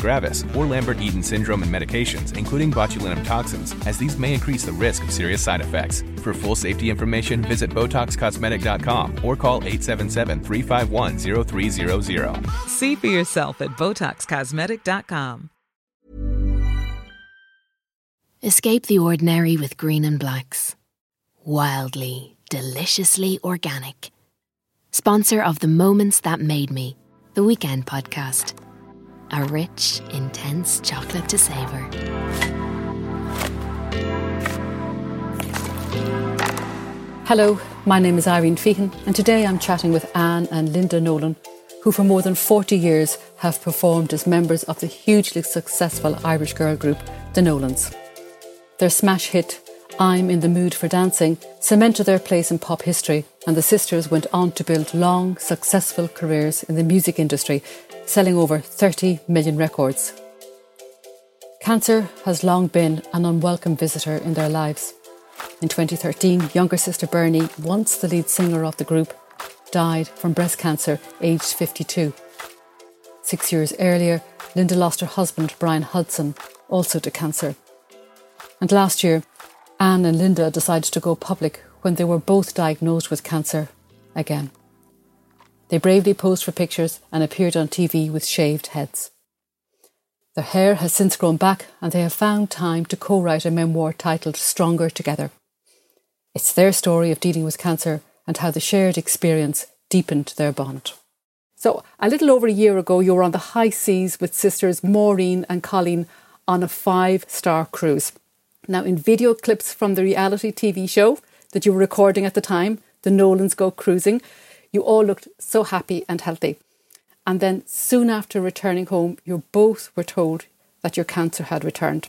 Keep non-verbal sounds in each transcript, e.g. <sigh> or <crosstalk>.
gravis, or Lambert-Eaton syndrome and medications, including botulinum toxins, as these may increase the risk of serious side effects. For full safety information, visit BotoxCosmetic.com or call 877-351-0300. See for yourself at BotoxCosmetic.com. Escape the ordinary with green and blacks. Wildly, deliciously organic. Sponsor of the Moments That Made Me, the Weekend podcast. A rich, intense chocolate to savour. Hello, my name is Irene Feehan, and today I'm chatting with Anne and Linda Nolan, who for more than 40 years have performed as members of the hugely successful Irish girl group, the Nolans. Their smash hit, I'm in the Mood for Dancing, cemented their place in pop history, and the sisters went on to build long, successful careers in the music industry, selling over 30 million records. Cancer has long been an unwelcome visitor in their lives. In 2013, younger sister Bernie, once the lead singer of the group, died from breast cancer aged 52. Six years earlier, Linda lost her husband, Brian Hudson, also to cancer. And last year, Anne and Linda decided to go public when they were both diagnosed with cancer again. They bravely posed for pictures and appeared on TV with shaved heads. Their hair has since grown back, and they have found time to co write a memoir titled Stronger Together. It's their story of dealing with cancer and how the shared experience deepened their bond. So, a little over a year ago, you were on the high seas with sisters Maureen and Colleen on a five star cruise. Now, in video clips from the reality TV show that you were recording at the time, The Nolans Go Cruising, you all looked so happy and healthy. And then soon after returning home, you both were told that your cancer had returned.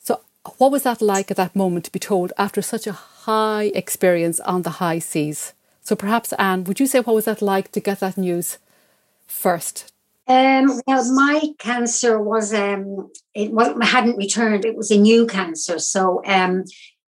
So, what was that like at that moment to be told after such a high experience on the high seas? So, perhaps, Anne, would you say what was that like to get that news first? Um, well, my cancer was um, it wasn't hadn't returned. It was a new cancer, so um,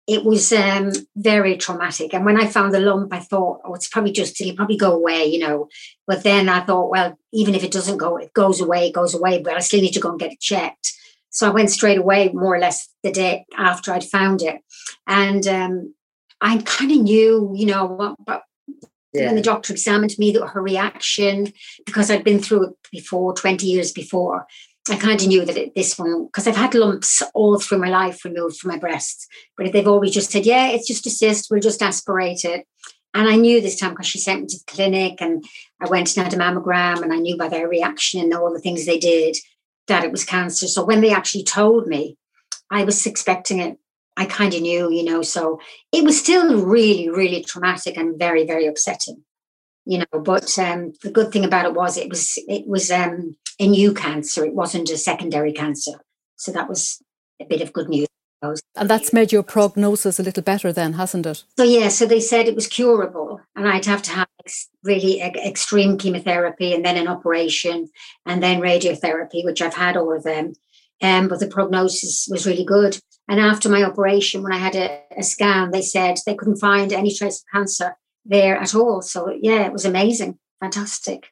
it was um, very traumatic. And when I found the lump, I thought, oh, it's probably just, it'll probably go away, you know. But then I thought, well, even if it doesn't go, it goes away, it goes away, but I still need to go and get it checked. So I went straight away, more or less the day after I'd found it. And um, I kind of knew, you know, what, but yeah. when the doctor examined me, her reaction, because I'd been through it before, 20 years before, I kind of knew that it, this one, because I've had lumps all through my life removed from my breasts, but they've always just said, yeah, it's just a cyst, we'll just aspirate it. And I knew this time because she sent me to the clinic and I went and had a mammogram and I knew by their reaction and all the things they did that it was cancer. So when they actually told me, I was expecting it. I kind of knew, you know, so it was still really, really traumatic and very, very upsetting, you know. But um, the good thing about it was it was it was um, a new cancer. It wasn't a secondary cancer. So that was a bit of good news. And that's made your prognosis a little better then, hasn't it? So, yeah, so they said it was curable and I'd have to have really extreme chemotherapy and then an operation and then radiotherapy, which I've had all of them. Um, but the prognosis was really good. And after my operation, when I had a, a scan, they said they couldn't find any trace of cancer there at all. So, yeah, it was amazing, fantastic.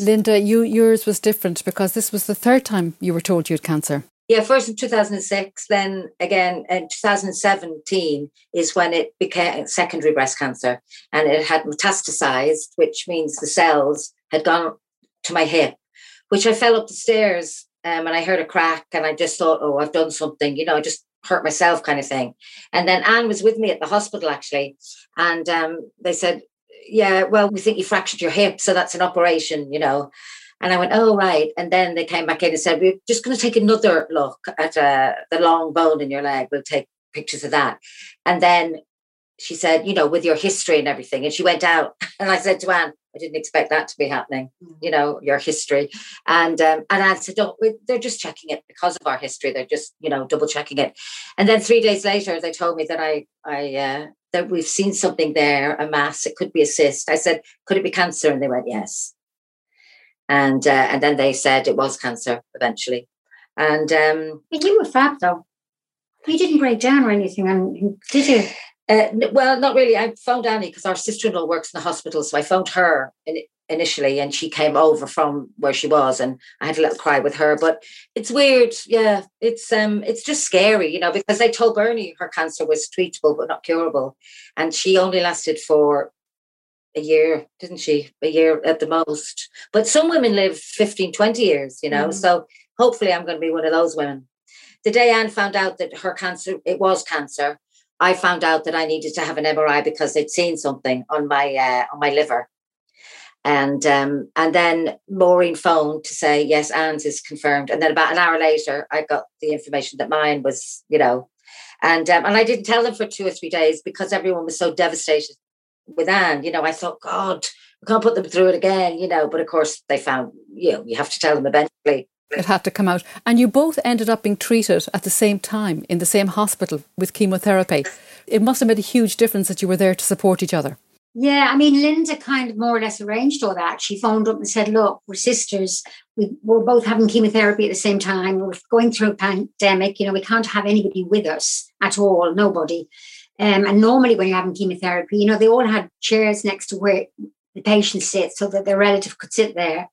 Linda, you yours was different because this was the third time you were told you had cancer. Yeah, first in 2006, then again in 2017 is when it became secondary breast cancer and it had metastasized, which means the cells had gone to my hip, which I fell up the stairs um, and I heard a crack and I just thought, oh, I've done something, you know, I just hurt myself kind of thing. And then Anne was with me at the hospital actually. And um, they said, yeah, well, we think you fractured your hip, so that's an operation, you know. And I went, oh, right. And then they came back in and said, we're just going to take another look at uh, the long bone in your leg. We'll take pictures of that. And then she said, you know, with your history and everything. And she went out. <laughs> And I said to Anne, I didn't expect that to be happening, mm. you know, your history. And um, and Anne said, don't, they're just checking it because of our history. They're just, you know, double checking it. And then three days later, they told me that I, I, uh, that we've seen something there, a mass. It could be a cyst. I said, could it be cancer? And they went, yes. And uh, and then they said it was cancer eventually. And um, you were fab though. You didn't break down or anything, and did you? Uh, well, not really. I phoned Annie because our sister-in-law works in the hospital, so I phoned her in, initially, and she came over from where she was, and I had a little cry with her. But it's weird, yeah. It's um, it's just scary, you know, because they told Bernie her cancer was treatable but not curable, and she only lasted for a year, didn't she? A year at the most. But some women live 15, 20 years, you know. Mm. So hopefully, I'm going to be one of those women. The day Anne found out that her cancer, it was cancer I found out that I needed to have an MRI because they'd seen something on my uh, on my liver. And um, and then Maureen phoned to say yes, Anne's is confirmed. And then about an hour later, I got the information that mine was, you know, and um, and I didn't tell them for two or three days because everyone was so devastated with Anne. You know, I thought, God, we can't put them through it again. You know, but of course they found, you know, you have to tell them eventually. It had to come out. And you both ended up being treated at the same time in the same hospital with chemotherapy. It must have made a huge difference that you were there to support each other. Yeah, I mean, Linda kind of more or less arranged all that. She phoned up and said, Look, we're sisters. We, we're both having chemotherapy at the same time. We're going through a pandemic. You know, we can't have anybody with us at all, nobody. Um, and normally, when you're having chemotherapy, you know, they all had chairs next to where the patient sits so that their relative could sit there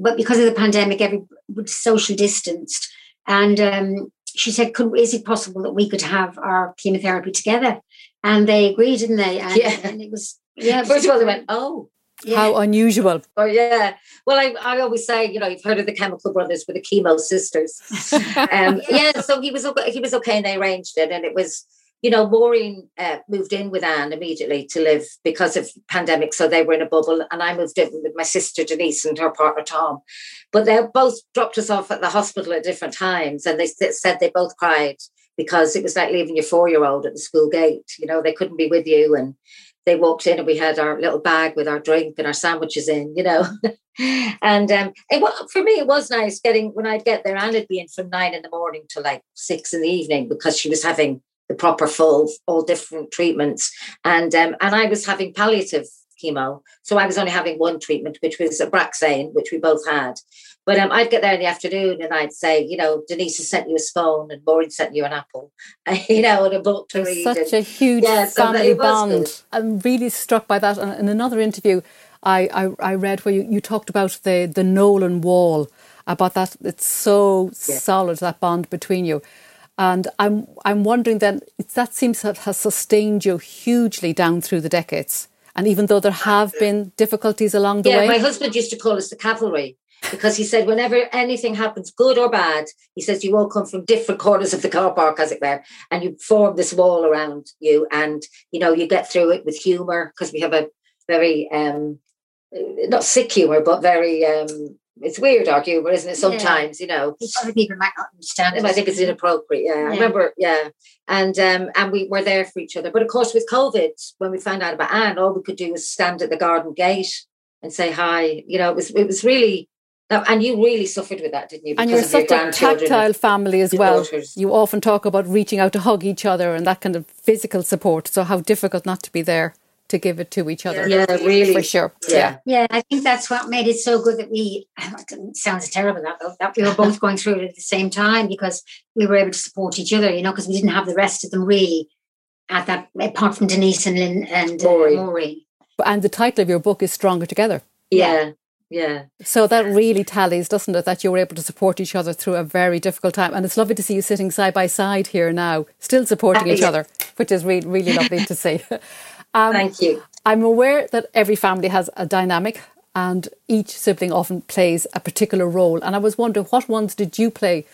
but because of the pandemic, every was social distanced. And um, she said, could, "Is it possible that we could have our chemotherapy together?" And they agreed, didn't they? And, yeah. And it was yeah. First of all, they went, "Oh." Yeah. How unusual. Oh, yeah. Well, I, I always say, you know, you've heard of the Chemical Brothers with the chemo sisters. <laughs> um, yeah, so he was he was okay and they arranged it. And it was, you know, Maureen uh, moved in with Anne immediately to live because of pandemic. So they were in a bubble, and I moved in with my sister Denise and her partner Tom. But they both dropped us off at the hospital at different times, and they said they both cried because it was like leaving your four-year-old at the school gate. You know, they couldn't be with you, and they walked in, and we had our little bag with our drink and our sandwiches in. You know, <laughs> and um, it for me it was nice getting when I'd get there. Anne would be in from nine in the morning to like six in the evening because she was having the proper full, all different treatments. And um, and I was having palliative chemo, so I was only having one treatment, which was Abraxane, which we both had. But um, I'd get there in the afternoon and I'd say, you know, Denise has sent you a scone and Maureen sent you an apple, <laughs> you know, and a book to read. Such and, a huge yeah, family so bond. I'm really struck by that. in another interview, I, I, I read where you, you talked about the, the Nolan wall, about that. It's so yeah. solid, that bond between you. And I'm I'm wondering then that seems to have sustained you hugely down through the decades. And even though there have been difficulties along the yeah, way. my husband used to call us the cavalry because he said whenever anything happens, good or bad, he says you all come from different corners of the car park, as it were, and you form this wall around you, and you know you get through it with humour because we have a very um, not sick humour, but very um, it's weird our humor, isn't it? Sometimes, yeah. you know, other people might not understand. I think it's inappropriate. Yeah. yeah. I remember. Yeah, and um, and we were there for each other. But of course, with COVID, when we found out about Anne, all we could do was stand at the garden gate and say hi. You know, it was it was really. And you really suffered with that, didn't you? and you're such a tactile family as well. Daughters. You often talk about reaching out to hug each other and that kind of physical support. So how difficult not to be there to give it to each other. Yeah, really. For sure. Yeah. Yeah, I think that's what made it so good that we, <sighs> it sounds terrible that, that we were both going through it at the same time because we were able to support each other, you know, because we didn't have the rest of them really at that, apart from Denise and Lynn and uh, Maureen. And the title of your book is Stronger Together. Yeah. Yeah. So that really tallies, doesn't it? That you were able to support each other through a very difficult time. And it's lovely to see you sitting side by side here now, still supporting each other, which is really, really lovely to see. <laughs> Um, Thank you. I'm aware that every family has a dynamic and each sibling often plays a particular role. And I was wondering, what ones did you play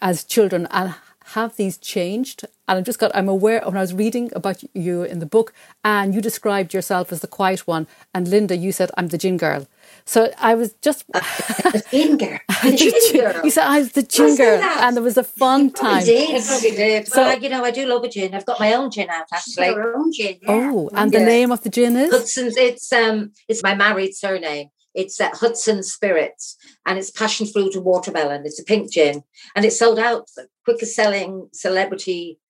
as children and have these changed? And I've just got, I'm aware when I was reading about you in the book, and you described yourself as the quiet one, and Linda, you said, I'm the gin girl. So I was just <laughs> the gin girl. <laughs> The gin girl. You said I was the gin girl, and there was a fun time. It probably did. So, well, you know, I do love a gin. I've got my own gin out actually. Your own gin. Yeah. Oh, and the name of the gin is Hudson's. It's um, it's my married surname. It's at Hudson Spirits, and it's passion fruit and watermelon. It's a pink gin, and it's sold out. The quickest selling celebrity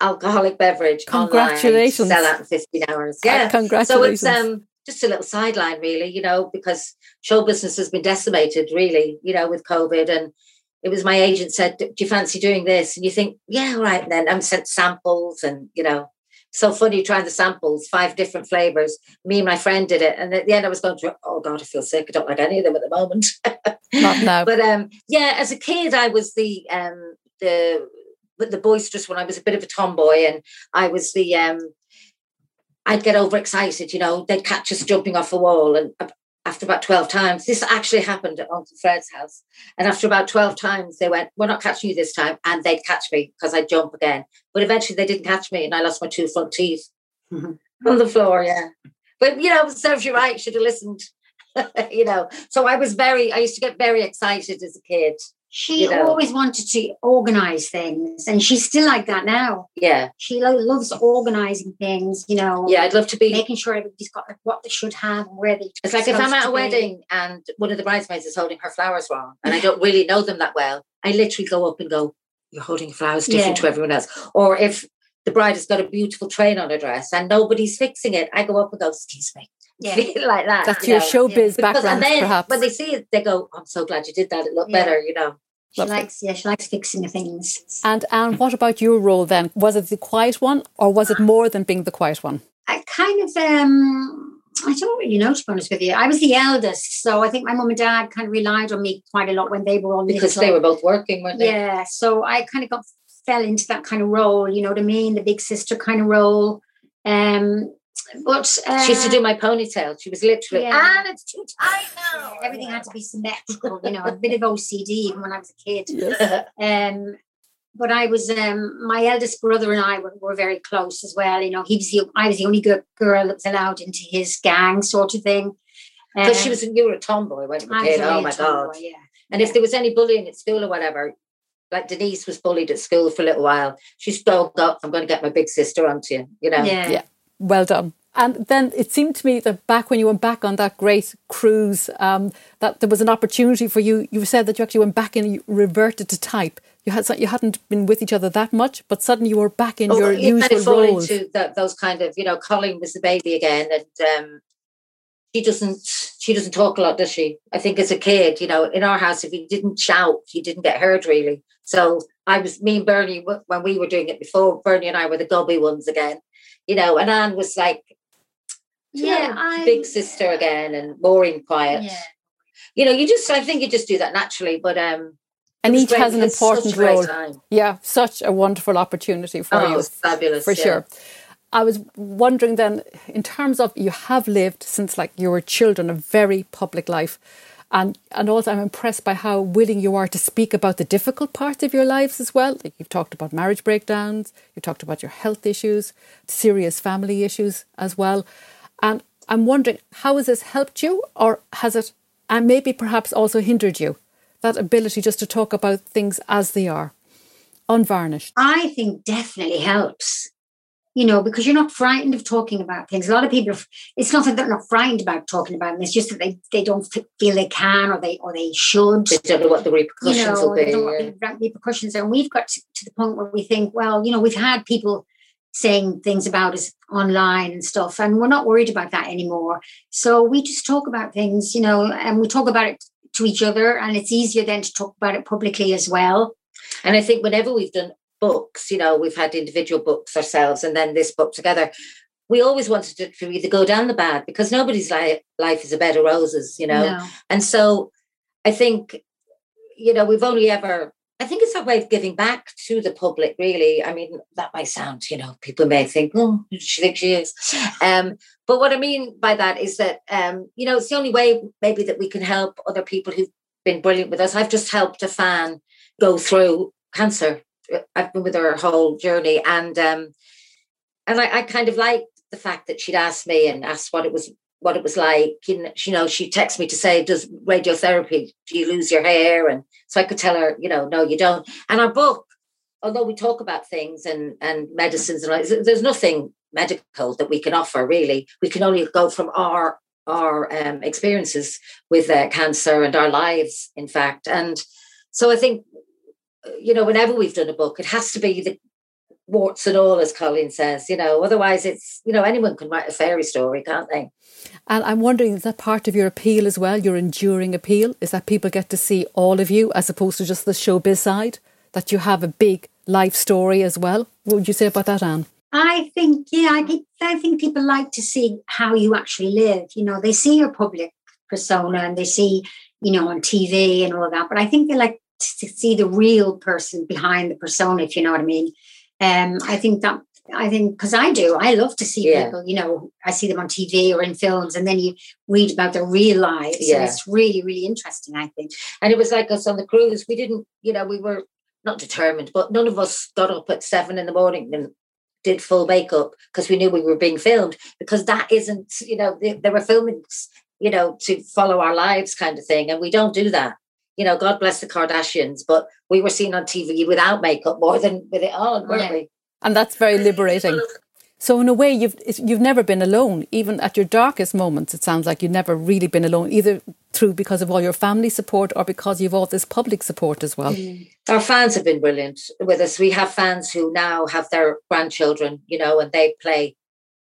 alcoholic beverage. Congratulations! Online, sell out in fifteen hours. Yeah, uh, congratulations. So it's um just a little sideline, really. You know, because show business has been decimated, really. You know, with COVID and. It was my agent said, "Do you fancy doing this?" And you think, "Yeah, all right." And then I'm sent samples, and you know, so funny trying the samples, five different flavors. Me and my friend did it, and at the end, I was going. Oh God, I feel sick. I don't like any of them at the moment. Not now. <laughs> but um, yeah, as a kid, I was the um, the but the boisterous one. I was a bit of a tomboy, and I was the um, I'd get overexcited. You know, they'd catch us jumping off a wall, and after about 12 times, this actually happened at Uncle Fred's house. And after about 12 times, they went, We're not catching you this time. And they'd catch me because I'd jump again. But eventually they didn't catch me and I lost my two front teeth mm-hmm. <laughs> on the floor. Yeah. But, you know, serves you right. Should have listened, <laughs> you know. So I was very, I used to get very excited as a kid. She you know. always wanted to organize things, and she's still like that now. Yeah, she lo- loves organizing things. You know. Yeah, I'd love to be making sure everybody's got like, what they should have and where they. It's like if I'm at a wedding and one of the bridesmaids is holding her flowers wrong, and I don't really know them that well, I literally go up and go, "You're holding flowers different yeah. to everyone else." Or if the bride has got a beautiful train on her dress and nobody's fixing it, I go up and go, "Excuse me." Yeah, <laughs> like that. That's you your know? showbiz yeah. background, then, perhaps. When they see it, they go, "I'm so glad you did that. It looked yeah. better," you know. She Lovely. likes, yeah, she likes fixing things. And and what about your role then? Was it the quiet one, or was it more than being the quiet one? I kind of, um, I don't really know to be honest with you. I was the eldest, so I think my mum and dad kind of relied on me quite a lot when they were all because little. they were both working, weren't they? Yeah, so I kind of got fell into that kind of role. You know what I mean? The big sister kind of role. Um, but uh, she used to do my ponytail. She was literally, yeah. and it's too tight now. Everything had to be symmetrical, you know, a <laughs> bit of OCD even when I was a kid. Yes. <laughs> Um, but I was, um, my eldest brother and I were, were very close as well. You know, he was the, I was the only good girl that was allowed into his gang, sort of thing. Because um, she was, you were a tomboy when you were a kid. Oh my god! Yeah. And if there was any bullying at school or whatever, like Denise was bullied at school for a little while, She's spoke up. I'm going to get my big sister onto you. You know. Yeah. Yeah. Well done. And then it seemed to me that back when you went back on that great cruise, um, that there was an opportunity for you. You said that you actually went back and you reverted to type. You had you hadn't been with each other that much, but suddenly you were back in oh, your usual kind of roles. Into the, those kind of, you know, Colleen was the baby again, and um, she doesn't she doesn't talk a lot, does she? I think as a kid, you know, in our house, if you didn't shout, you didn't get heard really. So I was me and Bernie when we were doing it before. Bernie and I were the gobby ones again, you know, and Anne was like yeah, I, big sister again and Maureen quiet. Yeah. You know, you just I think you just do that naturally, but um and each great. has an important role. Yeah, such a wonderful opportunity for oh, you. fabulous. For yeah. sure. I was wondering then, in terms of you have lived since like you were children a very public life. And and also I'm impressed by how willing you are to speak about the difficult parts of your lives as well. Like you've talked about marriage breakdowns, you've talked about your health issues, serious family issues as well. And I'm wondering, how has this helped you, or has it, and maybe perhaps also hindered you? That ability just to talk about things as they are, unvarnished. I think definitely helps. You know, because you're not frightened of talking about things. A lot of people, it's not that they're not frightened about talking about them. It's just that they, they don't feel they can or they or they should. They don't know what the repercussions you know, will be. They don't know what the repercussions are. And we've got to, to the point where we think, well, you know, we've had people saying things about us online and stuff and we're not worried about that anymore so we just talk about things you know and we talk about it to each other and it's easier then to talk about it publicly as well and i think whenever we've done books you know we've had individual books ourselves and then this book together we always wanted to, to either go down the bad because nobody's life, life is a bed of roses you know no. and so i think you know we've only ever I think it's a way of giving back to the public, really. I mean, that might sound, you know, people may think, oh, she thinks she is. Um, but what I mean by that is that, um, you know, it's the only way maybe that we can help other people who've been brilliant with us. I've just helped a fan go through cancer. I've been with her whole journey. And um, and I, I kind of liked the fact that she'd asked me and asked what it was what it was like. Know, you know, she texted me to say, "Does radiotherapy? Do you lose your hair?" And so I could tell her, you know, no, you don't. And our book, although we talk about things and and medicines and all, there's nothing medical that we can offer really. We can only go from our our um, experiences with uh, cancer and our lives, in fact. And so I think, you know, whenever we've done a book, it has to be the warts and all, as Colleen says, you know, otherwise it's, you know, anyone can write a fairy story, can't they? And I'm wondering, is that part of your appeal as well, your enduring appeal? Is that people get to see all of you as opposed to just the showbiz side? That you have a big life story as well? What would you say about that, Anne? I think, yeah, I think, I think people like to see how you actually live. You know, they see your public persona and they see, you know, on TV and all that, but I think they like to see the real person behind the persona, if you know what I mean. Um, I think that I think because I do, I love to see yeah. people. You know, I see them on TV or in films, and then you read about their real lives. Yeah. So it's really, really interesting. I think. And it was like us on the cruise. We didn't, you know, we were not determined, but none of us got up at seven in the morning and did full makeup because we knew we were being filmed. Because that isn't, you know, they, they were filming, you know, to follow our lives, kind of thing, and we don't do that you know, God bless the Kardashians, but we were seen on TV without makeup more than with it on, weren't yeah. we? And that's very liberating. So in a way, you've you've never been alone, even at your darkest moments. It sounds like you've never really been alone, either through because of all your family support or because you've all this public support as well. Mm. Our fans have been brilliant with us. We have fans who now have their grandchildren, you know, and they play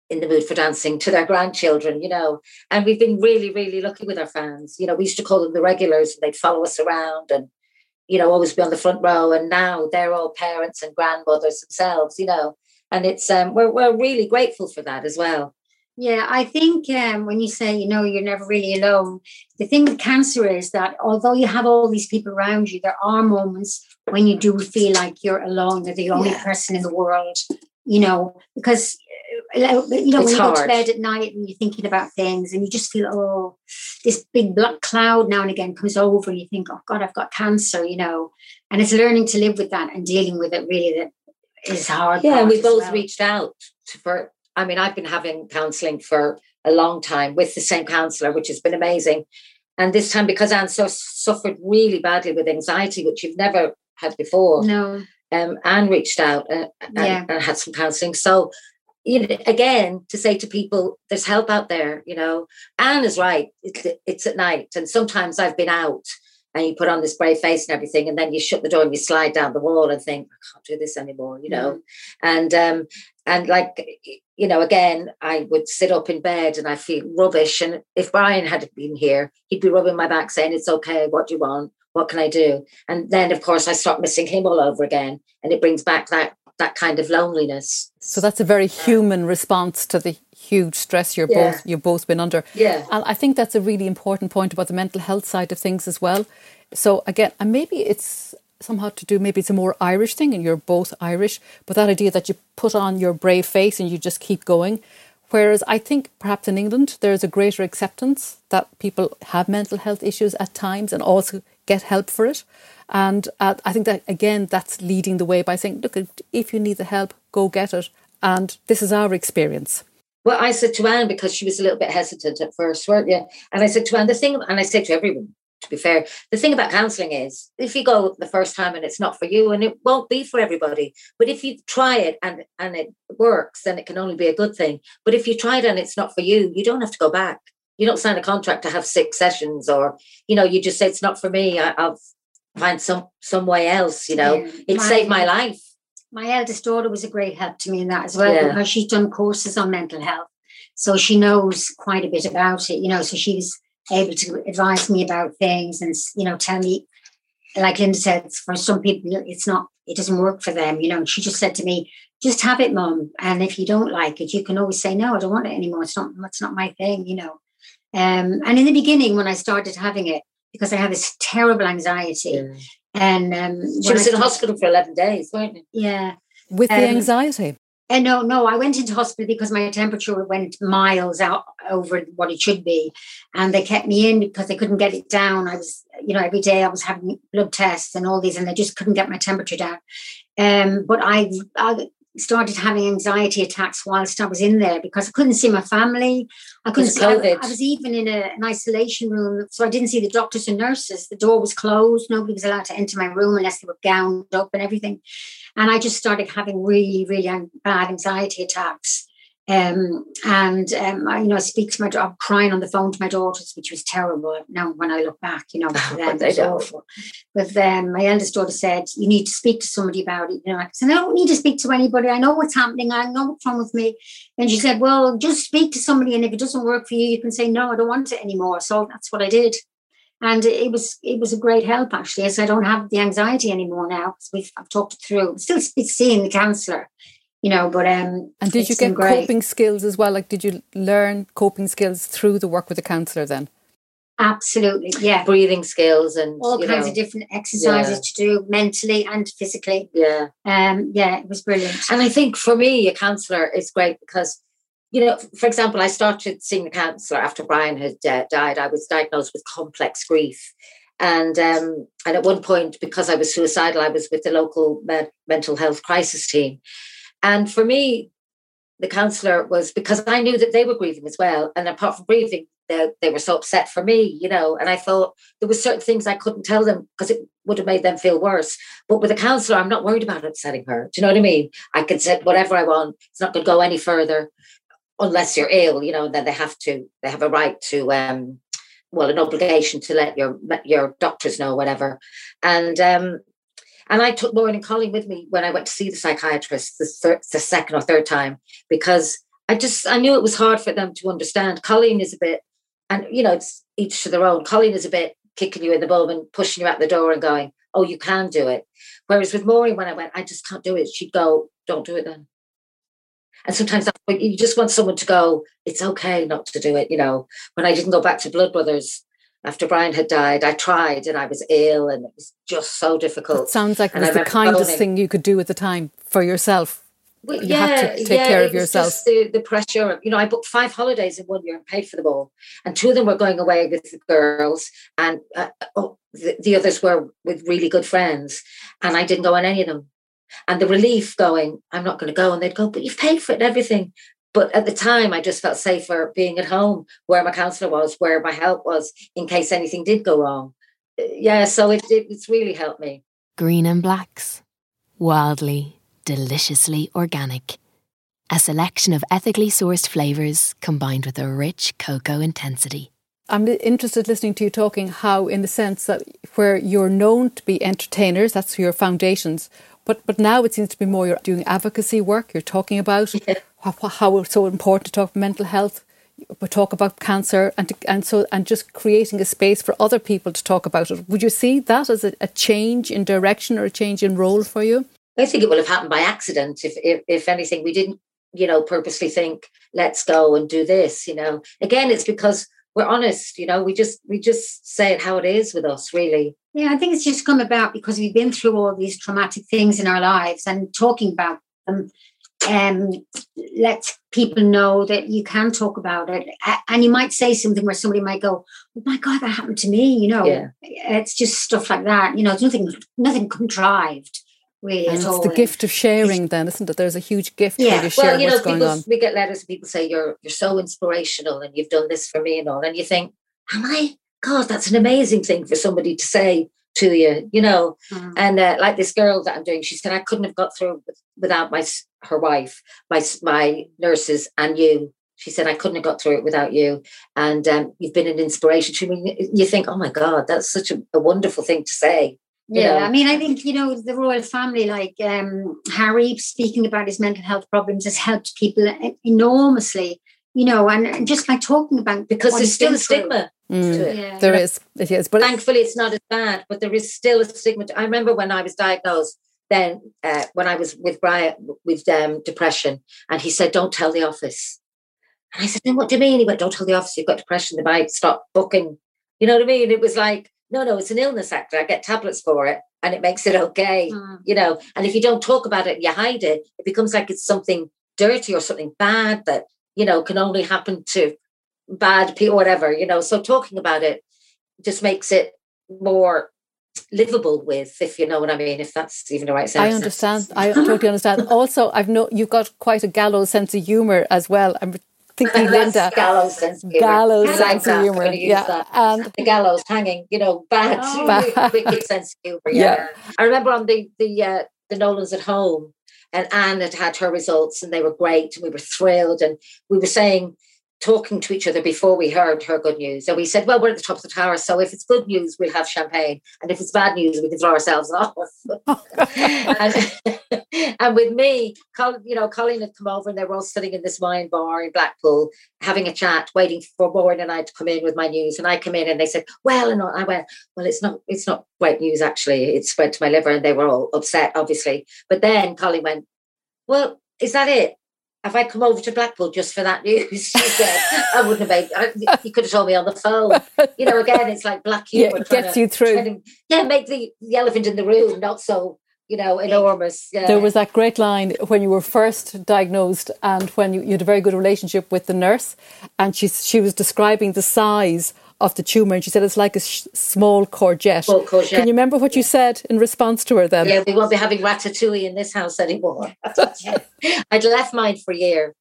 in the mood for dancing to their grandchildren, you know. And we've been really, really lucky with our fans. You know, we used to call them the regulars, and they'd follow us around and, you know, always be on the front row. And now they're all parents and grandmothers themselves, you know. And it's um we're we're really grateful for that as well. Yeah, I think um, when you say, you know, you're never really alone, the thing with cancer is that although you have all these people around you, there are moments when you do feel like you're alone, you're the only yeah. person in the world, you know, because you know, it's when you hard. go to bed at night and you're thinking about things and you just feel, oh, this big black cloud now and again comes over and you think, oh God, I've got cancer, you know. And it's learning to live with that and dealing with it really that is hard. Yeah, we both well. reached out for, I mean, I've been having counseling for a long time with the same counselor, which has been amazing. And this time, because Anne so, suffered really badly with anxiety, which you've never had before. No. Um, Anne reached out uh, and, yeah. and, had some counselling. So you know, again, to say to people, there's help out there, you know. Anne is right. It's, it's at night. And sometimes I've been out and you put on this brave face and everything, and then you shut the door and you slide down the wall and think, I can't do this anymore, you know. Mm. And um, and like you know, again, I would sit up in bed and I feel rubbish. And if Brian had been here, he'd be rubbing my back saying, It's okay, what do you want? What can I do? And then of course I start missing him all over again. And it brings back that that kind of loneliness. So that's a very human response to the huge stress you're yeah. both you've both been under. Yeah. And I think that's a really important point about the mental health side of things as well. So again, and maybe it's somehow to do maybe it's a more Irish thing and you're both Irish, but that idea that you put on your brave face and you just keep going. Whereas I think perhaps in England there's a greater acceptance that people have mental health issues at times and also get help for it. And uh, I think that, again, that's leading the way by saying, look, if you need the help, go get it. And this is our experience. Well, I said to Anne, because she was a little bit hesitant at first, weren't you? And I said to Anne, the thing, and I said to everyone, to be fair, the thing about counselling is if you go the first time and it's not for you, and it won't be for everybody, but if you try it and, and it works, then it can only be a good thing. But if you try it and it's not for you, you don't have to go back. You don't sign a contract to have six sessions, or you know, you just say it's not for me. I, I'll find some some way else you know yeah. it my, saved my life my eldest daughter was a great help to me in that as well yeah. because she's done courses on mental health so she knows quite a bit about it you know so she's able to advise me about things and you know tell me like linda said for some people it's not it doesn't work for them you know and she just said to me just have it mom and if you don't like it you can always say no i don't want it anymore it's not it's not my thing you know um, and in the beginning when i started having it because I had this terrible anxiety. Yeah. And um, she was I in hospital for 11 days, weren't you? Yeah. With um, the anxiety? And no, no, I went into hospital because my temperature went miles out over what it should be. And they kept me in because they couldn't get it down. I was, you know, every day I was having blood tests and all these, and they just couldn't get my temperature down. Um, but I, I started having anxiety attacks whilst I was in there because I couldn't see my family. I couldn't see. I, I, was even in a, an isolation room, so I didn't see the doctors and nurses. The door was closed. Nobody was allowed to enter my room unless they were gowned up and everything. And I just started having really, really bad anxiety attacks. Um, and um, I, you know, I speak to my, I'm crying on the phone to my daughters, which was terrible. Now, when I look back, you know, <laughs> for them, it was awful. But then my eldest daughter said, "You need to speak to somebody about it." You know, I said, "I don't need to speak to anybody. I know what's happening. I know what's wrong with me." And she said, "Well, just speak to somebody, and if it doesn't work for you, you can say no, I don't want it anymore." So that's what I did, and it was it was a great help actually, as I don't have the anxiety anymore now because we've I've talked it through. I'm still seeing the counsellor you know, but um And did you get coping skills as well? Like did you learn coping skills through the work with the counsellor then? Absolutely, yeah. Breathing skills and all kinds know, of different exercises yeah. to do mentally and physically. Yeah. Um, yeah, it was brilliant. And I think for me, a counsellor is great because, you know, for example, I started seeing the counsellor after Brian had uh, died. I was diagnosed with complex grief. And um, and at one point, because I was suicidal, I was with the local med- mental health crisis team. And for me, the counsellor was because I knew that they were grieving as well. And apart from grieving, they, they were so upset for me, you know. And I thought there were certain things I couldn't tell them because it would have made them feel worse. But with a counsellor, I'm not worried about upsetting her. Do you know what I mean? I can say whatever I want. It's not going to go any further unless you're ill, you know. Then they have to. They have a right to. um well, an obligation to let your your doctors know, whatever. And um, and I took Lauren and Colleen with me when I went to see the psychiatrist the, the second or third time because I just I knew it was hard for them to understand. Colleen is a bit, and you know, it's each to their own. Colleen is a bit kicking you in the bum and pushing you out the door and going, "Oh, you can do it." Whereas with Maureen, when I went, I just can't do it. She'd go, "Don't do it then." And sometimes you just want someone to go, "It's okay not to do it." You know, when I didn't go back to Blood Brothers, after Brian had died, I tried and I was ill and it was just so difficult. It sounds like it was the kindest phoning. thing you could do at the time for yourself. Well, you yeah, had to take yeah, care of yourself. the, the pressure. You know, I booked five holidays in one year and paid for them all. And two of them were going away with the girls, and uh, oh, the, the others were with really good friends. And I didn't go on any of them. And the relief going, I'm not going to go. And they'd go, but you've paid for it and everything. But at the time, I just felt safer being at home where my counselor was, where my help was in case anything did go wrong. Yeah, so it, it, it's really helped me. Green and blacks, wildly, deliciously organic. A selection of ethically sourced flavours combined with a rich cocoa intensity. I'm interested listening to you talking how, in the sense that where you're known to be entertainers, that's your foundations, but but now it seems to be more you're doing advocacy work. You're talking about <laughs> yeah how it's so important to talk about mental health, but talk about cancer, and to, and so and just creating a space for other people to talk about it. Would you see that as a, a change in direction or a change in role for you? I think it will have happened by accident. If, if if anything, we didn't, you know, purposely think, let's go and do this. You know, again, it's because we're honest. You know, we just we just say it how it is with us, really. Yeah, I think it's just come about because we've been through all these traumatic things in our lives and talking about them um, let people know that you can talk about it. And you might say something where somebody might go, "Oh my God, that happened to me." You know, yeah. it's just stuff like that. You know, it's nothing, nothing contrived. Really, and it's all. the gift of sharing, then, isn't it? There's a huge gift yeah. for you to share well, you know, what's people, on. We get letters and people say you're you're so inspirational and you've done this for me and all, and you think, "Am I?" God, that's an amazing thing for somebody to say to you, you know. Mm. And uh, like this girl that I'm doing, she said I couldn't have got through without my her wife, my my nurses, and you. She said I couldn't have got through it without you, and um, you've been an inspiration to me. You think, oh my God, that's such a, a wonderful thing to say. Yeah, know? I mean, I think you know the royal family, like um, Harry speaking about his mental health problems, has helped people enormously. You know, and just by talking about because there's still a stigma Mm, yeah. There is, it is, but thankfully it's not as bad. But there is still a stigma. I remember when I was diagnosed, then uh, when I was with Brian with um, depression, and he said, "Don't tell the office." And I said, "Then "What do you mean?" He went, "Don't tell the office you've got depression. They might stop booking." You know what I mean? It was like, no, no, it's an illness actor. I get tablets for it, and it makes it okay. Mm. You know, and if you don't talk about it, and you hide it. It becomes like it's something dirty or something bad that you know can only happen to bad people, whatever, you know. So talking about it just makes it more livable with, if you know what I mean, if that's even the right sentence. I understand. <laughs> I totally understand. Also, I've no, you've got quite a gallows sense of humour as well. I'm thinking Linda. gallows sense of humour. Gallows sense of humour. Yeah. That. And the gallows hanging, you know, bad, Oh. <laughs> Bad. wicked sense of humour. Yeah. Yeah. I remember on the the uh, the Nolans at home, and Anne had had her results, and they were great, and we were thrilled, and we were saying. Talking to each other before we heard her good news. And we said, Well, we're at the top of the tower. So if it's good news, we'll have champagne. And if it's bad news, we can throw ourselves <laughs> off. and, <laughs> and with me, you know, Colleen had come over and they were all sitting in this wine bar in Blackpool having a chat, waiting for Warren and I to come in with my news. And I come in and they said, Well, and I went, Well, it's not it's not great news actually. It spread to my liver and they were all upset, obviously. But then Colleen went, Well, is that it? Have I come over to Blackpool just for that news? <laughs> She said, I wouldn't have made, I, you could have told me on the phone. You know, again, it's like black yeah, humor. it gets to- you through. to- yeah, make the, the elephant in the room not so, you know, enormous. Yeah. There was that great line when you were first diagnosed and when you, you had a very good relationship with the nurse, and she she was describing the size of the tumour, and she said it's like a sh- small courgette. Small courgette. Can you remember what you said in response to her then? yeah, we won't be having ratatouille in this house anymore. <laughs> I'd left mine for a year,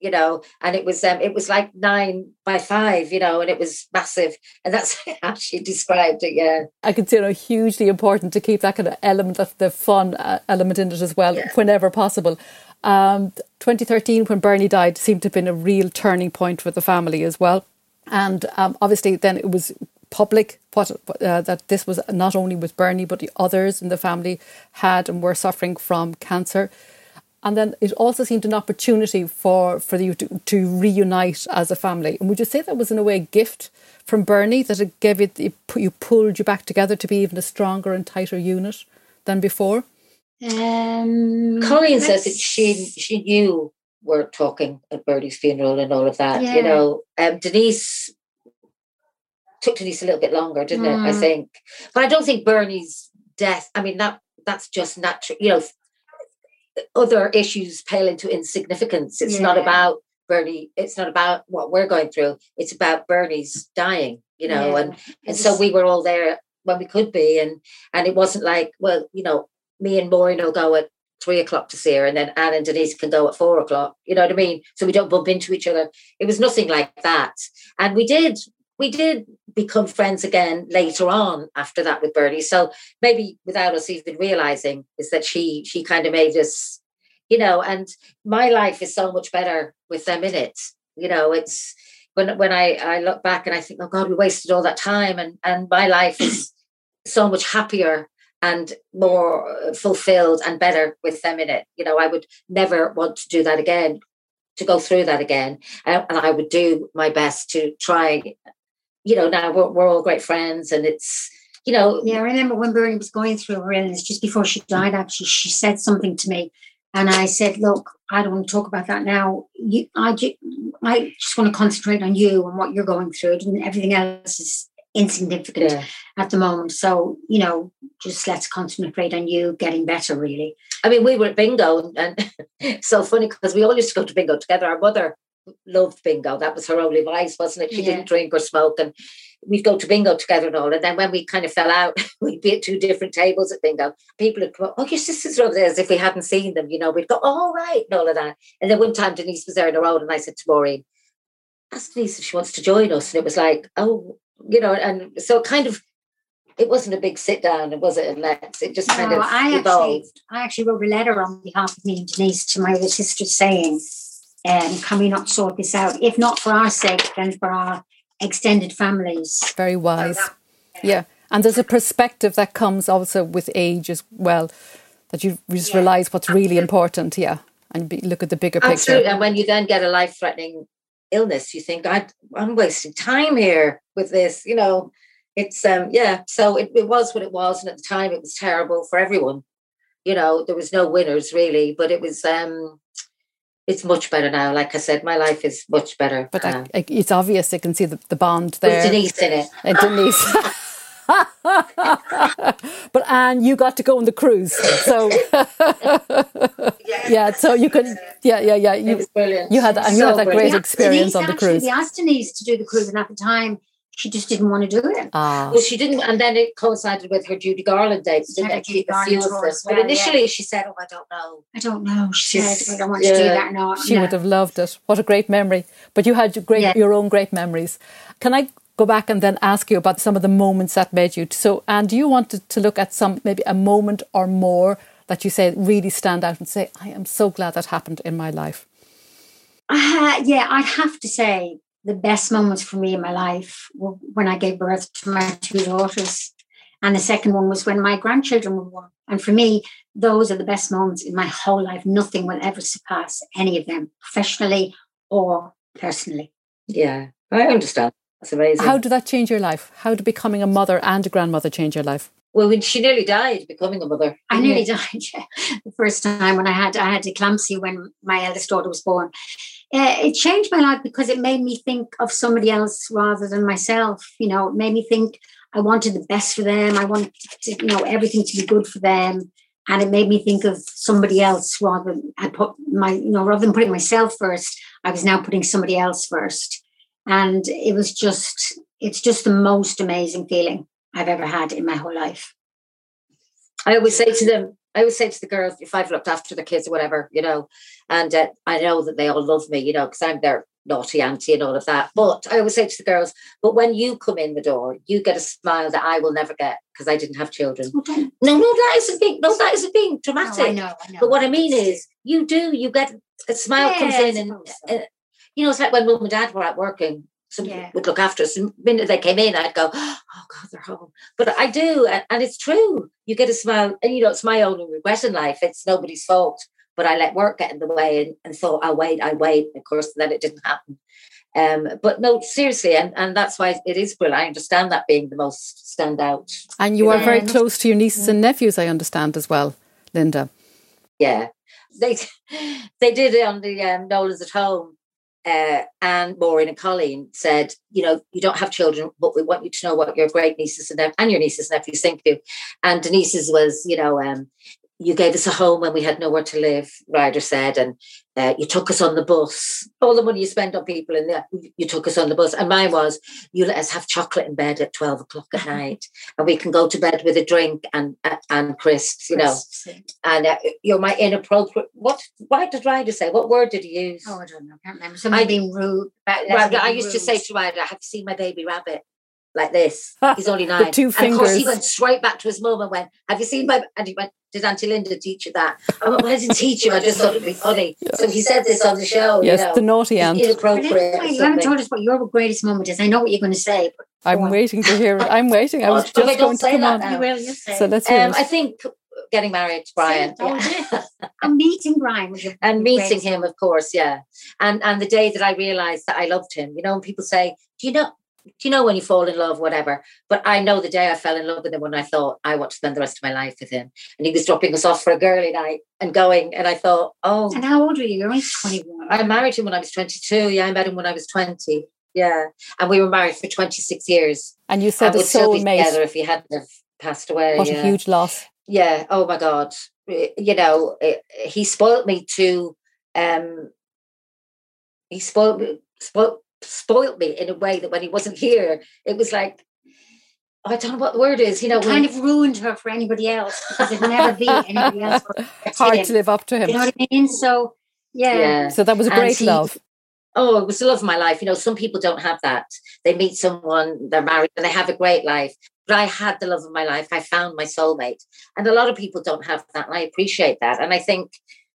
you know, and it was um, it was like nine by five, you know, and it was massive, and that's <laughs> how she described it. Yeah, I consider it hugely important to keep that kind of element of the fun uh, element in it as well, Yeah. whenever possible. Um, 2013, when Bernie died, seemed to have been a real turning point for the family as well. And um, obviously, then it was public what uh, that this was not only with Bernie, but the others in the family had and were suffering from cancer. And then it also seemed an opportunity for, for you to, to reunite as a family. And would you say that was in a way a gift from Bernie that it gave it, it pu- you pulled you back together to be even a stronger and tighter unit than before? Um, Colleen says that she she knew we're talking at Birdie's funeral and all of that. Yeah. You know, um, Denise took Denise a little bit longer, didn't it? I Mm. think, but I don't think Bernie's death. I mean, that that's just natural. You know, other issues pale into insignificance. It's not about Bernie. It's not about what we're going through. It's about Bernie's dying. You know, Yeah. and and so we were all there when we could be, and and it wasn't like, well, you know, me and Maureen will go at three o'clock to see her, and then Anne and Denise can go at four o'clock. You know what I mean? So we don't bump into each other. It was nothing like that, and we did we did become friends again later on after that with Bernie. So maybe without us even realizing, is that she she kind of made us, you know. And my life is so much better with them in it. You know, it's when when I I look back and I think, oh God, we wasted all that time, and and my life is so much happier and more fulfilled and better with them in it. You know, I would never want to do that again, to go through that again, and, and I would do my best to try. You know, now we're, we're all great friends, and it's you know, Yeah, I remember when Bernie was going through her illness, just before she mm. died, actually, she said something to me. And I said, Look, I don't want to talk about that now. You, I, I just want to concentrate on you and what you're going through. And everything else is insignificant yeah. at the moment. So, you know, just let's concentrate on you getting better, really. I mean, we were at bingo, and <laughs> so funny because we all used to go to bingo together. Our mother loved bingo; that was her only vice, wasn't it? She Yeah. didn't drink or smoke, and we'd go to bingo together and all. And then when we kind of fell out, <laughs> we'd be at two different tables at bingo. People would come up, "Oh, your sisters are over there," as if we hadn't seen them. You know, we'd go, "All right," and all of that. And then one time, Denise was there in her own, and I said to Maureen, "Ask Denise if she wants to join us." And it was like, "Oh, you know," and so kind of. It wasn't a big sit down, it was it? And let's it just kind No, of I actually, evolved. I actually wrote a letter on behalf of me and Denise to my other sister saying, um, can we not sort this out? If not for our sake, then for our extended families. Very wise. Yeah. And there's a perspective that comes also with age as well, that you just Yeah. realise what's really important. Yeah. And be, look at the bigger Absolutely. picture. And when you then get a life threatening illness, you think, I'm wasting time here with this. You know, it's, um, yeah. So it, it was what it was. And at the time, it was terrible for everyone. You know, there was no winners really, but it was, um, it's much better now. Like I said, my life is much better. But. I, I, it's obvious. I can see the, the bond with there. Denise in it. And Denise. <laughs> <laughs> but Anne, you got to go on the cruise, so <laughs> yeah. So you could, yeah, yeah, yeah. It You was brilliant. you had and you had that great brilliant. experience Denise on the actually, cruise. We asked Denise to do the cruise, and at the time, she just didn't want to do it. Ah. Well, she didn't, and then it coincided with her Judy Garland dates, didn't it? Judy Garland of tour But well, initially, she said, "Oh, I don't know." I don't know. She She's- said, I don't want to do that or not. She No. would have loved it. What a great memory. But you had your great, Yeah. your own great memories. Can I go back and then ask you about some of the moments that made you? So, and you wanted to, to look at some, maybe a moment or more that you say really stand out and say, I am so glad that happened in my life? Uh, yeah, I'd have to say the best moments for me in my life were when I gave birth to my two daughters. And the second one was when my grandchildren were born. And for me, those are the best moments in my whole life. Nothing will ever surpass any of them, professionally or personally. Yeah, I understand. That's amazing. How did that change your life? How did becoming a mother and a grandmother change your life? well, when she nearly died, becoming a mother. I nearly you? died <laughs> yeah. the first time when I had I had eclampsia when my eldest daughter was born. Uh, it changed my life because it made me think of somebody else rather than myself. You know, it made me think I wanted the best for them. I wanted to, you know everything to be good for them, and it made me think of somebody else rather. Than, I put my you know rather than putting myself first, I was now putting somebody else first, and it was just it's just the most amazing feeling I've ever had in my whole life. I always say to them, I always say to the girls, if I've looked after the kids or whatever, you know, and uh, I know that they all love me, you know, because I'm their naughty auntie and all of that. But I always say to the girls, but when you come in the door, you get a smile that I will never get because I didn't have children. Okay. No, no, that isn't being, no, that isn't being dramatic. No, I know, I know. But what I mean is, you do, you get a smile comes Yeah, I in, and so. You know, it's like when mum and dad were out working. Somebody Yeah. would look after us. And the minute they came in, I'd go, <gasps> "Oh God, they're home." But I do, and, and it's true. You get a smile, and you know, it's my only regret in life. It's nobody's fault. But I let work get in the way, and, and thought, "I'll wait, I wait." Of course, then it didn't happen. Um, but no, seriously, and, and that's why it is brilliant. I understand that being the most standout. And you are very close to your nieces and nephews, I understand as well, Linda. Yeah, they <laughs> they did it on the um, Nolan's at home. Uh, and Maureen and Colleen said, you know, you don't have children, but we want you to know what your great nieces and, nep- and your nieces and nephews think of you. And Denise's was, you know, um, you gave us a home when we had nowhere to live, Ryder said, and uh, you took us on the bus. All the money you spend on people, and you took us on the bus. And mine was, you let us have chocolate in bed at 12 o'clock at <laughs> night, and we can go to bed with a drink and and crisps, you know and uh, you're my inappropriate. What? Why did Ryder say? What word did he use? Oh, I don't know. I can't remember. Somebody I- being rude. I used to say to Ryder, "I "Have you seen my baby rabbit?" Like this. <laughs> He's only nine. The two And of course, he went straight back to his mum and went, "Have you seen my?" And he went, "Did Auntie Linda teach you that?" I went, "Well, I didn't teach you. I just thought it'd be funny." So he said this on the show. Yes, you know, the naughty aunt. But Inappropriate. anyway, you haven't told us what your greatest moment is. I know what you're going to say, but I'm on. waiting to hear it. I'm <laughs> waiting. I was okay, just don't going to say come that on. now. You will, you say. So let's hear Um, it. I think getting married to Brian. Oh, yeah. <laughs> yeah. I'm meeting Brian. And meeting him, of course, yeah. And and the day that I realized that I loved him, you know, when people say, "Do you know?" Do you know when you fall in love, whatever? But I know the day I fell in love with him when I thought I want to spend the rest of my life with him. And he was dropping us off for a girly night and going. And I thought, oh, And how old were you? You're only 21. I married him when I was 22. Yeah, I met him when I was 20. Yeah. And we were married for 26 years. And you and said a we'd still be together soulmate. if he hadn't have passed away. What yeah. a huge loss. yeah oh my god you know eh, he spoiled me to um he spoiled me spoiled, spoiled me in a way that when he wasn't here it was like I don't know what the word is, you know. kind of ruined her for anybody else because there'd never be <laughs> anybody else. For Hard him. to live up to him. You know what I mean? So, yeah. yeah. So that was a great he- love. Oh, it was the love of my life. You know, some people don't have that. They meet someone, they're married, and they have a great life. But I had the love of my life. I found my soulmate. And a lot of people don't have that. And I appreciate that. And I think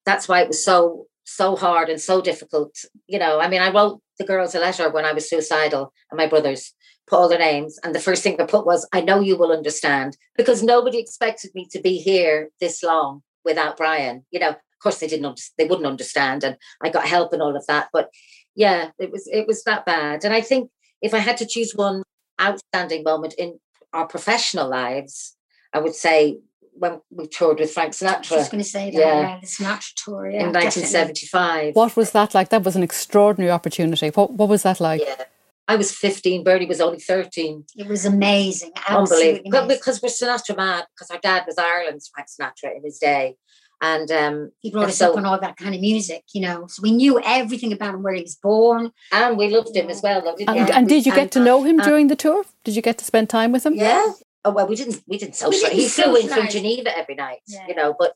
that's why it was so, so hard and so difficult. You know, I mean, I wrote the girls a letter when I was suicidal and my brothers put all their names. And the first thing I put was, I know you will understand because nobody expected me to be here this long without Brian. You know, of course they didn't, they wouldn't understand. And I got help and all of that. But yeah, it was, it was that bad. And I think if I had to choose one outstanding moment in our professional lives, I would say when we toured with Frank Sinatra. I was just going to say that. Yeah. Yeah, the Sinatra tour. Yeah, in definitely. 1975. What was that like? That was an extraordinary opportunity. What What was that like? Yeah. I was 15, Bernie was only 13. It was amazing. Absolutely Unbelievable. But amazing. because we're Sinatra mad, because our dad was Ireland's Frank Sinatra in his day. And um, he brought us so, up on all that kind of music, you know. So we knew everything about him, where he was born, and we loved him as well. Though, and, and, did you get and, to know him during the tour? Did you get to spend time with him? Yeah. Oh well, we didn't. We didn't socialize. He flew in from Geneva every night, yeah. you know. But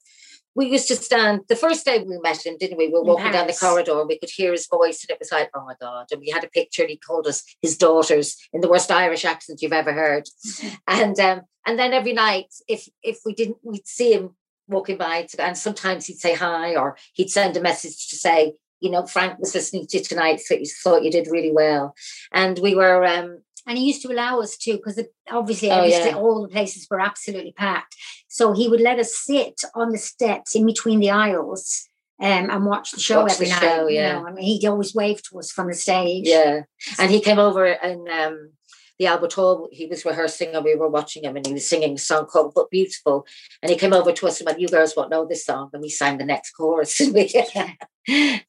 we used to stand the first day we met him, didn't we? We were walking down the corridor, and we could hear his voice, and it was like, oh my god! And we had a picture, and he called us his daughters in the worst Irish accent you've ever heard. <laughs> and um, and then every night, if if we didn't, we'd see him walking by, and sometimes he'd say hi, or he'd send a message to say, you know, Frank was listening to you tonight, so he thought you did really well. And we were um, and he used to allow us to because obviously oh, yeah. all the places were absolutely packed so he would let us sit on the steps in between the aisles um, and watch the show watch every the night show, yeah you know? I mean, he'd always wave to us from the stage yeah and he came over and um, the Albert Hall, he was rehearsing and we were watching him and he was singing a song called But Beautiful. And he came over to us and went, You girls won't know this song. And we sang the next chorus. <laughs> yeah,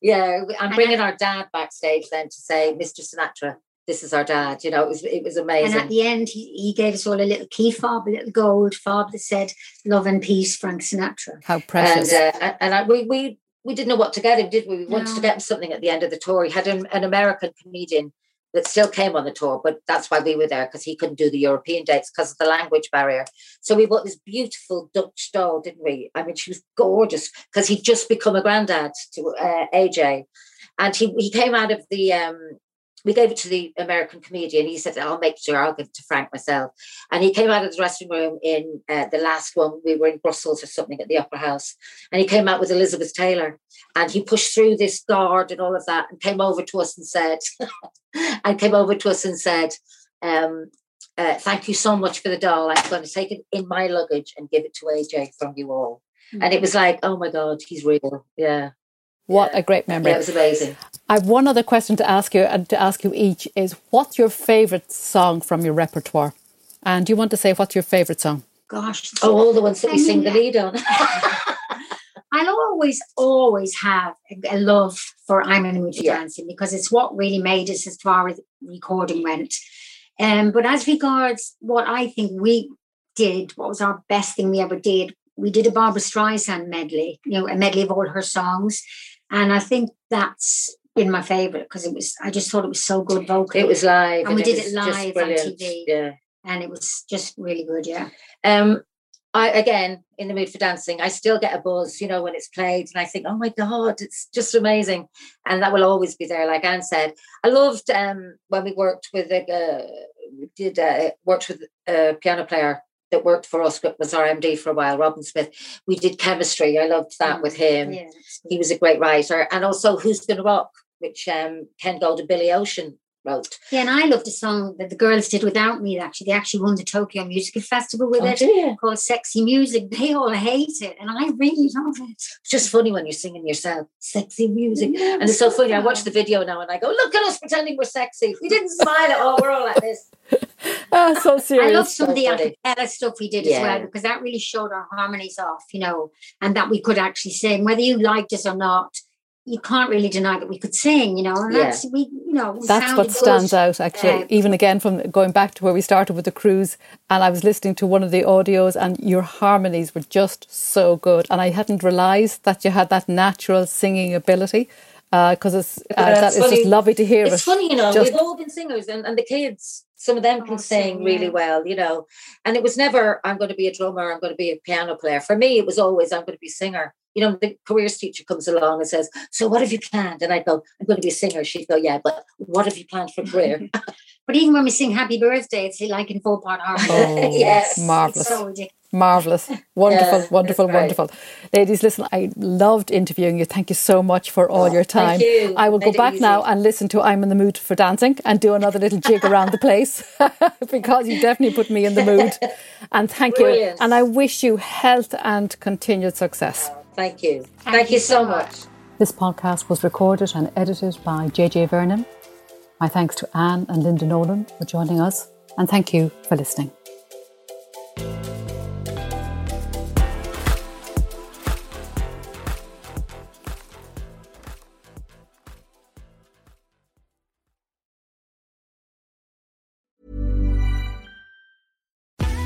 yeah. I'm bringing our dad backstage then to say, Mr. Sinatra, this is our dad. You know, it was it was amazing. And at the end, he, he gave us all a little key fob, a little gold fob that said "Love and Peace, Frank Sinatra." How precious! And, uh, and I, we we we didn't know what to get him, did we? We wanted to get him something at the end of the tour. He had an, an American comedian that still came on the tour, but that's why we were there because he couldn't do the European dates because of the language barrier. So we bought this beautiful Dutch doll, didn't we? I mean, she was gorgeous because he'd just become a granddad to uh, AJ, and he he came out of the um, we gave it to the American comedian. He said, I'll make sure I'll give it to Frank myself. And he came out of the dressing room in uh, the last one. We were in Brussels or something at the Opera House. And he came out with Elizabeth Taylor. And he pushed through this guard and all of that and came over to us and said, <laughs> and came over to us and said, um, uh, thank you so much for the doll. I'm going to take it in my luggage and give it to AJ from you all. Mm-hmm. And it was like, oh my God, he's real. Yeah. What yeah. a great memory. Yeah, it was amazing. I have one other question to ask you and to ask you each is what's your favourite song from your repertoire? And do you want to say what's your favourite song? Gosh. Oh, all the ones that we sing the lead on. <laughs> I'll always, always have a love for I'm in the Mood for yeah. Dancing because it's what really made us as far as recording went. Um, but as regards what I think we did, what was our best thing we ever did, we did a Barbra Streisand medley, you know, a medley of all her songs. And I think that's been my favorite because it was, I just thought it was so good vocal. It was live. And, and we did it live on TV. Yeah. And it was just really good. Yeah. Um, I again in the mood for dancing. I still get a buzz, you know, when it's played, and I think, oh my god, it's just amazing, and that will always be there. Like Anne said, I loved um, when we worked with a uh, did uh, worked with a piano player that worked for us was our MD for a while, Robin Smith. We did chemistry. I loved that mm. with him. Yeah, he was a great writer. And also Who's Gonna Rock, which um, Ken Gold and Billy Ocean wrote. Yeah, and I loved a song that the girls did without me. Actually, they actually won the Tokyo Music Festival with oh, it called "Sexy Music." They all hate it, and I really love it. It's just funny when you're singing yourself, "Sexy Music," yeah, and it's so funny. I watch the video now, and I go, "Look at us pretending we're sexy. We didn't smile at all. We're all like this." oh, so serious. I love some so of the acapella stuff we did yeah. as well because that really showed our harmonies off, you know, and that we could actually sing, whether you liked us or not you can't really deny that we could sing, you know, and yeah. that's we, you know, that's what stands out actually. Uh, even again from going back to where we started with the cruise, and I was listening to one of the audios, and your harmonies were just so good, and I hadn't realised that you had that natural singing ability. Because uh, it's, uh, that is just lovely to hear. It's it. funny, you know, just, we've all been singers, and, and the kids, some of them can oh, sing really yeah. well, you know. And it was never, I'm going to be a drummer, I'm going to be a piano player. For me, it was always, I'm going to be a singer you know, the careers teacher comes along and says, So what have you planned? And I go, I'm going to be a singer. She'd go, Yeah, but what have you planned for career? <laughs> <laughs> but even when we sing happy birthday, it's like in full part harmony. Oh, <laughs> yes. Marvelous. So Marvelous. Wonderful, yeah, wonderful, right. wonderful. Ladies, listen, I loved interviewing you. Thank you so much for all oh, your time. You. I will Made go back easy. now and listen to I'm in the Mood for Dancing and do another little jig around the place because you definitely put me in the mood. And thank Brilliant. you. And I wish you health and continued success. Thank you. Thank, Thank you so much. This podcast was recorded and edited by JJ Vernon. My thanks to Anne and Linda Nolan for joining us, and thank you for listening.